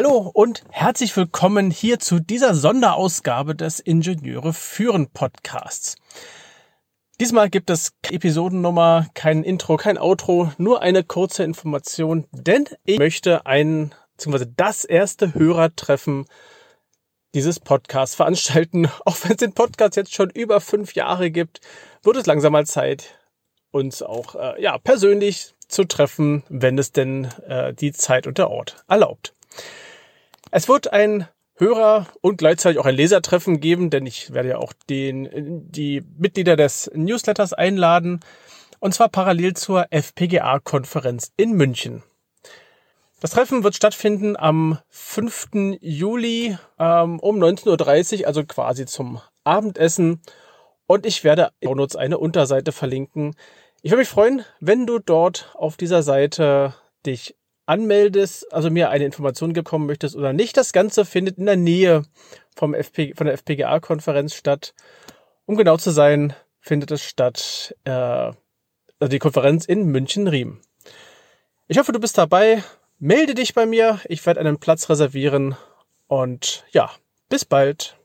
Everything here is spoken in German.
Hallo und herzlich willkommen hier zu dieser Sonderausgabe des Ingenieure führen Podcasts. Diesmal gibt es Episodennummer, kein Intro, kein Outro, nur eine kurze Information, denn ich möchte ein, beziehungsweise das erste Hörertreffen dieses Podcasts veranstalten. Auch wenn es den Podcast jetzt schon über fünf Jahre gibt, wird es langsam mal Zeit, uns auch äh, ja persönlich zu treffen, wenn es denn äh, die Zeit und der Ort erlaubt. Es wird ein Hörer und gleichzeitig auch ein Lesertreffen geben, denn ich werde ja auch den, die Mitglieder des Newsletters einladen, und zwar parallel zur FPGA-Konferenz in München. Das Treffen wird stattfinden am 5. Juli ähm, um 19.30 Uhr, also quasi zum Abendessen. Und ich werde Donuts eine Unterseite verlinken. Ich würde mich freuen, wenn du dort auf dieser Seite dich anmeldest, also mir eine Information bekommen möchtest oder nicht. Das Ganze findet in der Nähe vom FP, von der FPGA-Konferenz statt. Um genau zu sein, findet es statt, äh, also die Konferenz in München-Riem. Ich hoffe, du bist dabei. Melde dich bei mir. Ich werde einen Platz reservieren. Und ja, bis bald.